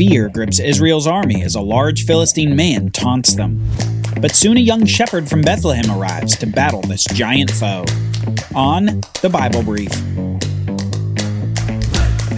Fear grips Israel's army as a large Philistine man taunts them. But soon a young shepherd from Bethlehem arrives to battle this giant foe. On the Bible Brief.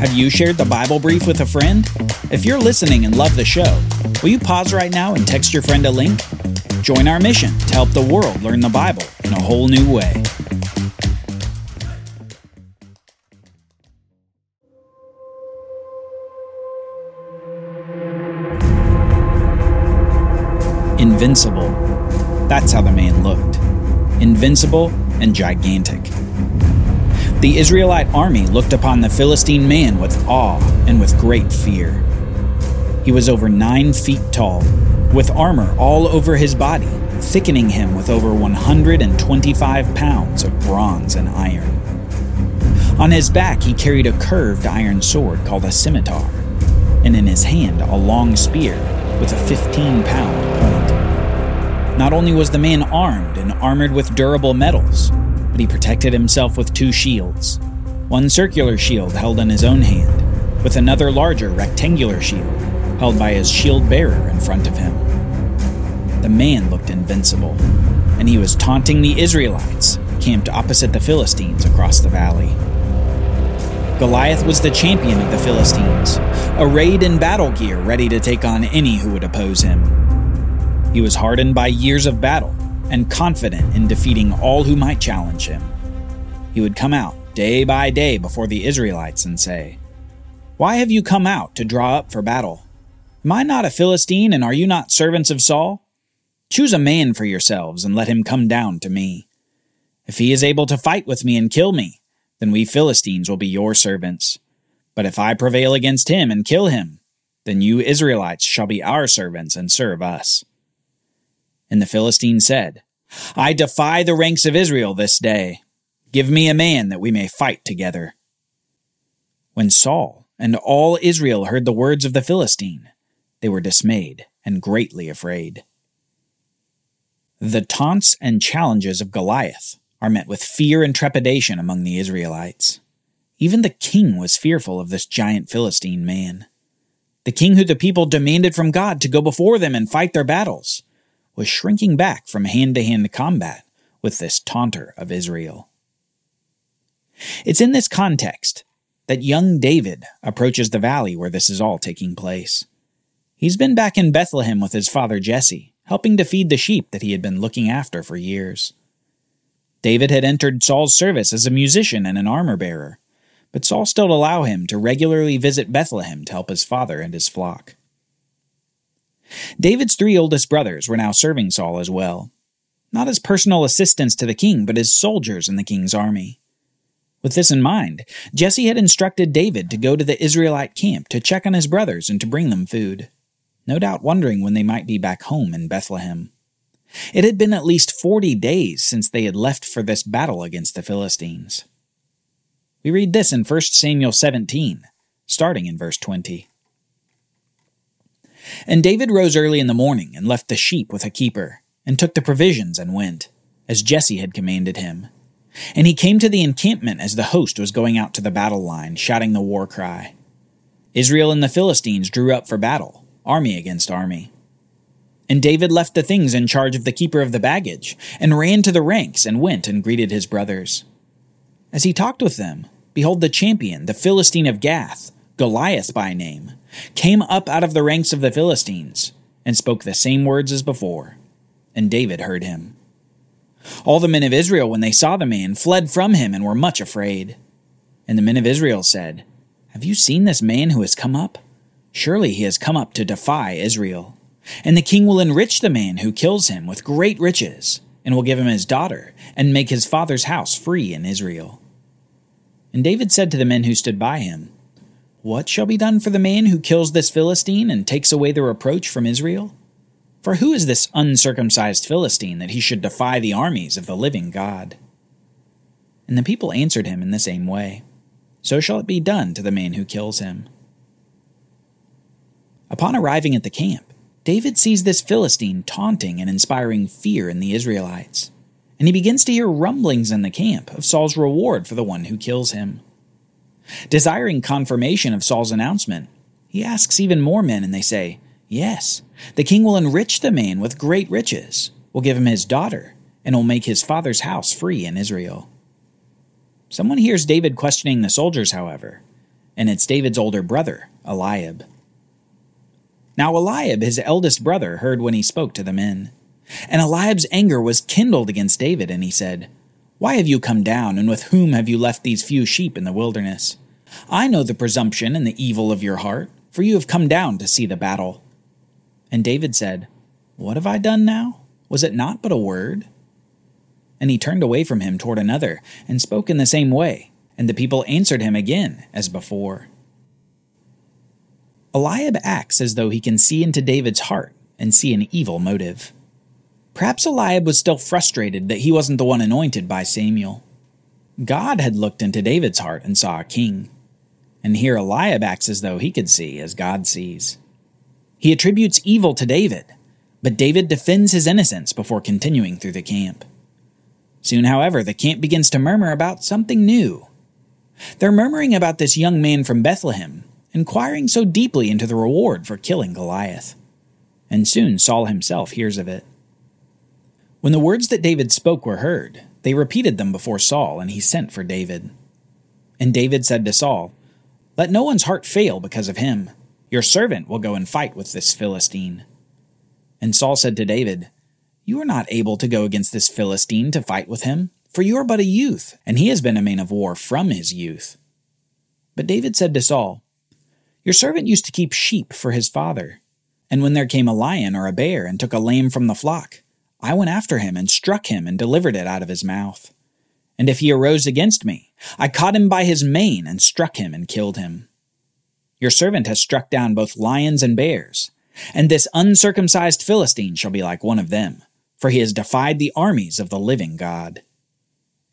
Have you shared the Bible Brief with a friend? If you're listening and love the show, will you pause right now and text your friend a link? Join our mission to help the world learn the Bible in a whole new way. Invincible. That's how the man looked. Invincible and gigantic. The Israelite army looked upon the Philistine man with awe and with great fear. He was over nine feet tall, with armor all over his body, thickening him with over 125 pounds of bronze and iron. On his back, he carried a curved iron sword called a scimitar, and in his hand, a long spear with a 15 pound. Not only was the man armed and armored with durable metals, but he protected himself with two shields one circular shield held in his own hand, with another larger rectangular shield held by his shield bearer in front of him. The man looked invincible, and he was taunting the Israelites camped opposite the Philistines across the valley. Goliath was the champion of the Philistines, arrayed in battle gear ready to take on any who would oppose him. He was hardened by years of battle and confident in defeating all who might challenge him. He would come out day by day before the Israelites and say, Why have you come out to draw up for battle? Am I not a Philistine, and are you not servants of Saul? Choose a man for yourselves, and let him come down to me. If he is able to fight with me and kill me, then we Philistines will be your servants. But if I prevail against him and kill him, then you Israelites shall be our servants and serve us. And the Philistine said, I defy the ranks of Israel this day. Give me a man that we may fight together. When Saul and all Israel heard the words of the Philistine, they were dismayed and greatly afraid. The taunts and challenges of Goliath are met with fear and trepidation among the Israelites. Even the king was fearful of this giant Philistine man. The king who the people demanded from God to go before them and fight their battles was shrinking back from hand to hand combat with this taunter of Israel. It's in this context that young David approaches the valley where this is all taking place. He's been back in Bethlehem with his father Jesse, helping to feed the sheep that he had been looking after for years. David had entered Saul's service as a musician and an armor bearer, but Saul still allowed him to regularly visit Bethlehem to help his father and his flock. David's three oldest brothers were now serving Saul as well, not as personal assistants to the king, but as soldiers in the king's army. With this in mind, Jesse had instructed David to go to the Israelite camp to check on his brothers and to bring them food, no doubt wondering when they might be back home in Bethlehem. It had been at least forty days since they had left for this battle against the Philistines. We read this in 1 Samuel 17, starting in verse 20. And David rose early in the morning and left the sheep with a keeper, and took the provisions and went, as Jesse had commanded him. And he came to the encampment as the host was going out to the battle line, shouting the war cry. Israel and the Philistines drew up for battle, army against army. And David left the things in charge of the keeper of the baggage, and ran to the ranks and went and greeted his brothers. As he talked with them, behold, the champion, the Philistine of Gath, Goliath by name, came up out of the ranks of the Philistines, and spoke the same words as before. And David heard him. All the men of Israel, when they saw the man, fled from him and were much afraid. And the men of Israel said, Have you seen this man who has come up? Surely he has come up to defy Israel. And the king will enrich the man who kills him with great riches, and will give him his daughter, and make his father's house free in Israel. And David said to the men who stood by him, What shall be done for the man who kills this Philistine and takes away the reproach from Israel? For who is this uncircumcised Philistine that he should defy the armies of the living God? And the people answered him in the same way So shall it be done to the man who kills him. Upon arriving at the camp, David sees this Philistine taunting and inspiring fear in the Israelites, and he begins to hear rumblings in the camp of Saul's reward for the one who kills him. Desiring confirmation of Saul's announcement, He asks even more men, and they say, Yes, the king will enrich the man with great riches, will give him his daughter, and will make his father's house free in Israel. Someone hears David questioning the soldiers, however, and it's David's older brother, Eliab. Now Eliab, his eldest brother, heard when he spoke to the men. And Eliab's anger was kindled against David, and he said, Why have you come down, and with whom have you left these few sheep in the wilderness? I know the presumption and the evil of your heart, for you have come down to see the battle. And David said, What have I done now? Was it not but a word? And he turned away from him toward another, and spoke in the same way, and the people answered him again as before. Eliab acts as though he can see into David's heart and see an evil motive. Perhaps Eliab was still frustrated that he wasn't the one anointed by Samuel. God had looked into David's heart and saw a king. And here Eliab acts as though he could see as God sees. He attributes evil to David, but David defends his innocence before continuing through the camp. Soon, however, the camp begins to murmur about something new. They're murmuring about this young man from Bethlehem inquiring so deeply into the reward for killing Goliath. And soon Saul himself hears of it. When the words that David spoke were heard, they repeated them before Saul, and he sent for David. And David said to Saul, Let no one's heart fail because of him. Your servant will go and fight with this Philistine. And Saul said to David, You are not able to go against this Philistine to fight with him, for you are but a youth, and he has been a man of war from his youth. But David said to Saul, your servant used to keep sheep for his father. And when there came a lion or a bear and took a lamb from the flock, I went after him and struck him and delivered it out of his mouth. And if he arose against me, I caught him by his mane and struck him and killed him. Your servant has struck down both lions and bears, and this uncircumcised Philistine shall be like one of them, for he has defied the armies of the living God.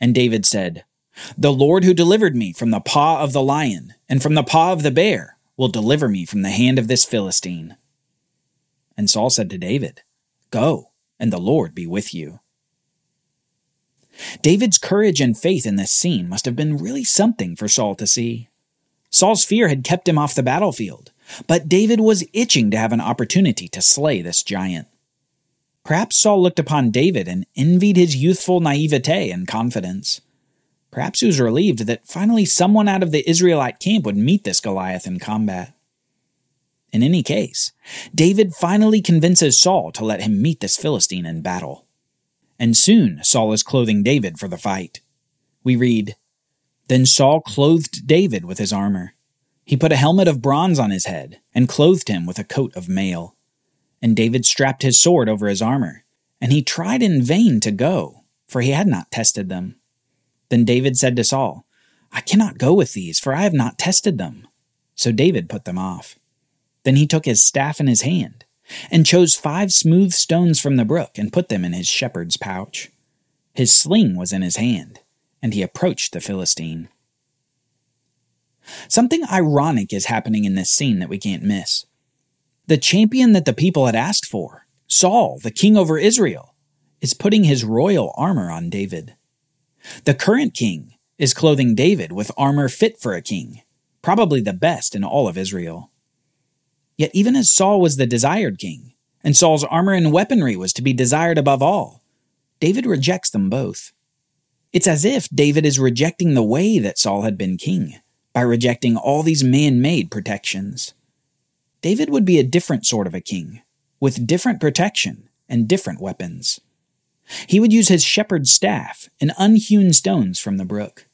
And David said, The Lord who delivered me from the paw of the lion and from the paw of the bear will deliver me from the hand of this Philistine. And Saul said to David, Go, and the Lord be with you. David's courage and faith in this scene must have been really something for Saul to see. Saul's fear had kept him off the battlefield, but David was itching to have an opportunity to slay this giant. Perhaps Saul looked upon David and envied his youthful naivete and confidence. Perhaps he was relieved that finally someone out of the Israelite camp would meet this Goliath in combat. In any case, David finally convinces Saul to let him meet this Philistine in battle. And soon Saul is clothing David for the fight. We read, Then Saul clothed David with his armor. He put a helmet of bronze on his head and clothed him with a coat of mail. And David strapped his sword over his armor, and he tried in vain to go, for he had not tested them. Then David said to Saul, I cannot go with these, for I have not tested them. So David put them off. Then he took his staff in his hand, and chose five smooth stones from the brook, and put them in his shepherd's pouch. His sling was in his hand, and he approached the Philistine. Something ironic is happening in this scene that we can't miss. The champion that the people had asked for, Saul, the king over Israel, is putting his royal armor on David. The current king is clothing David with armor fit for a king, probably the best in all of Israel. Yet even as Saul was the desired king, and Saul's armor and weaponry was to be desired above all, David rejects them both. It's as if David is rejecting the way that Saul had been king by rejecting all these man made protections. David would be a different sort of a king, with different protection and different weapons. He would use his shepherd's staff and unhewn stones from the brook.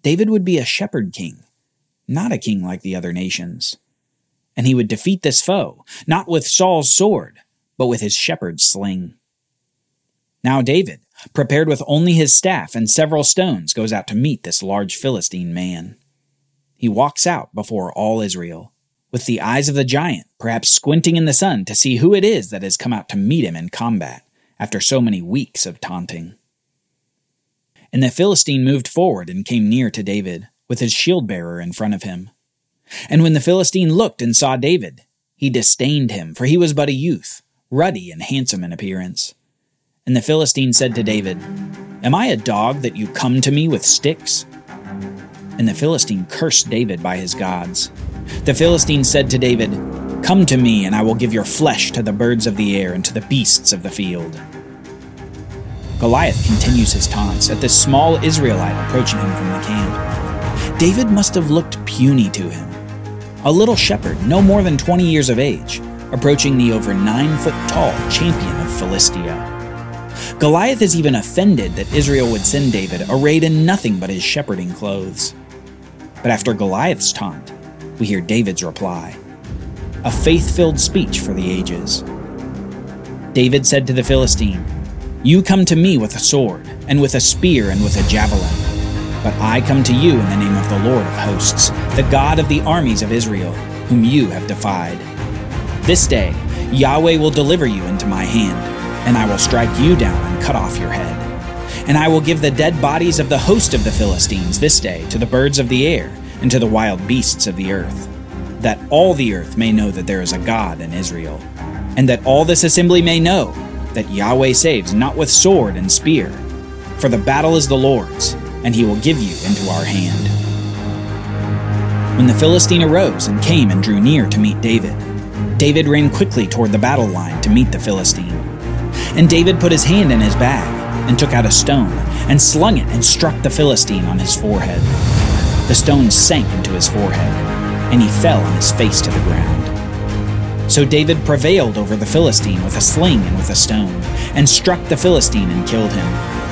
David would be a shepherd king, not a king like the other nations. And he would defeat this foe, not with Saul's sword, but with his shepherd's sling. Now David, prepared with only his staff and several stones, goes out to meet this large Philistine man. He walks out before all Israel, with the eyes of the giant perhaps squinting in the sun to see who it is that has come out to meet him in combat after so many weeks of taunting. And the Philistine moved forward and came near to David, with his shield bearer in front of him. And when the Philistine looked and saw David, he disdained him, for he was but a youth, ruddy and handsome in appearance. And the Philistine said to David, Am I a dog that you come to me with sticks? And the Philistine cursed David by his gods. The Philistine said to David, Come to me, and I will give your flesh to the birds of the air and to the beasts of the field. Goliath continues his taunts at this small Israelite approaching him from the camp. David must have looked puny to him. A little shepherd, no more than 20 years of age, approaching the over nine foot tall champion of Philistia. Goliath is even offended that Israel would send David arrayed in nothing but his shepherding clothes. But after Goliath's taunt, we hear David's reply a faith filled speech for the ages. David said to the Philistine, You come to me with a sword, and with a spear, and with a javelin. But I come to you in the name of the Lord of hosts, the God of the armies of Israel, whom you have defied. This day Yahweh will deliver you into my hand, and I will strike you down and cut off your head. And I will give the dead bodies of the host of the Philistines this day to the birds of the air and to the wild beasts of the earth, that all the earth may know that there is a God in Israel, and that all this assembly may know that Yahweh saves not with sword and spear, for the battle is the Lord's and he will give you into our hand. When the Philistine arose and came and drew near to meet David, David ran quickly toward the battle line to meet the Philistine. And David put his hand in his bag and took out a stone and slung it and struck the Philistine on his forehead. The stone sank into his forehead, and he fell on his face to the ground. So David prevailed over the Philistine with a sling and with a stone, and struck the Philistine and killed him.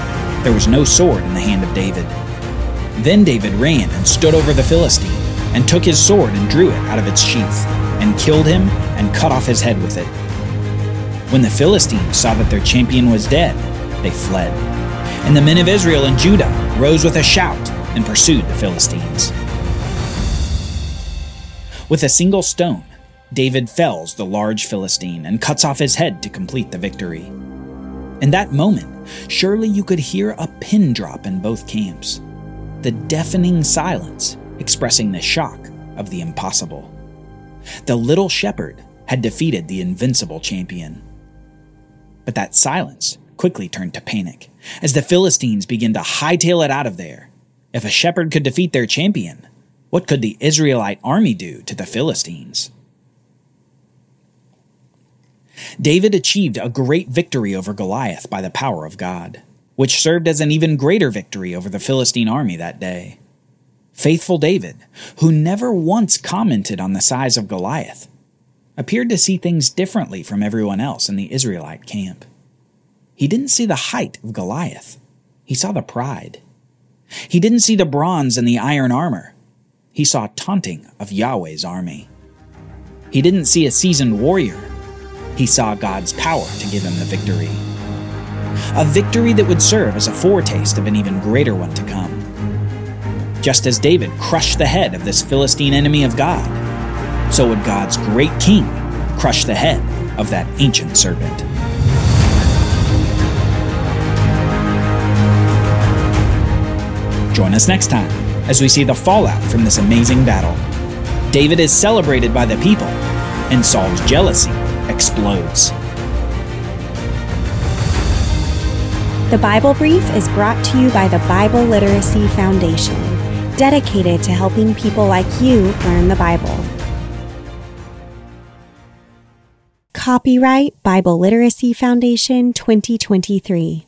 There was no sword in the hand of David. Then David ran and stood over the Philistine, and took his sword and drew it out of its sheath, and killed him and cut off his head with it. When the Philistines saw that their champion was dead, they fled. And the men of Israel and Judah rose with a shout and pursued the Philistines. With a single stone, David fells the large Philistine and cuts off his head to complete the victory. In that moment, surely you could hear a pin drop in both camps. The deafening silence expressing the shock of the impossible. The little shepherd had defeated the invincible champion. But that silence quickly turned to panic as the Philistines began to hightail it out of there. If a shepherd could defeat their champion, what could the Israelite army do to the Philistines? David achieved a great victory over Goliath by the power of God, which served as an even greater victory over the Philistine army that day. Faithful David, who never once commented on the size of Goliath, appeared to see things differently from everyone else in the Israelite camp. He didn't see the height of Goliath, he saw the pride. He didn't see the bronze and the iron armor, he saw taunting of Yahweh's army. He didn't see a seasoned warrior, he saw God's power to give him the victory. A victory that would serve as a foretaste of an even greater one to come. Just as David crushed the head of this Philistine enemy of God, so would God's great king crush the head of that ancient serpent. Join us next time as we see the fallout from this amazing battle. David is celebrated by the people, and Saul's jealousy explodes. The Bible Brief is brought to you by the Bible Literacy Foundation, dedicated to helping people like you learn the Bible. Copyright Bible Literacy Foundation 2023.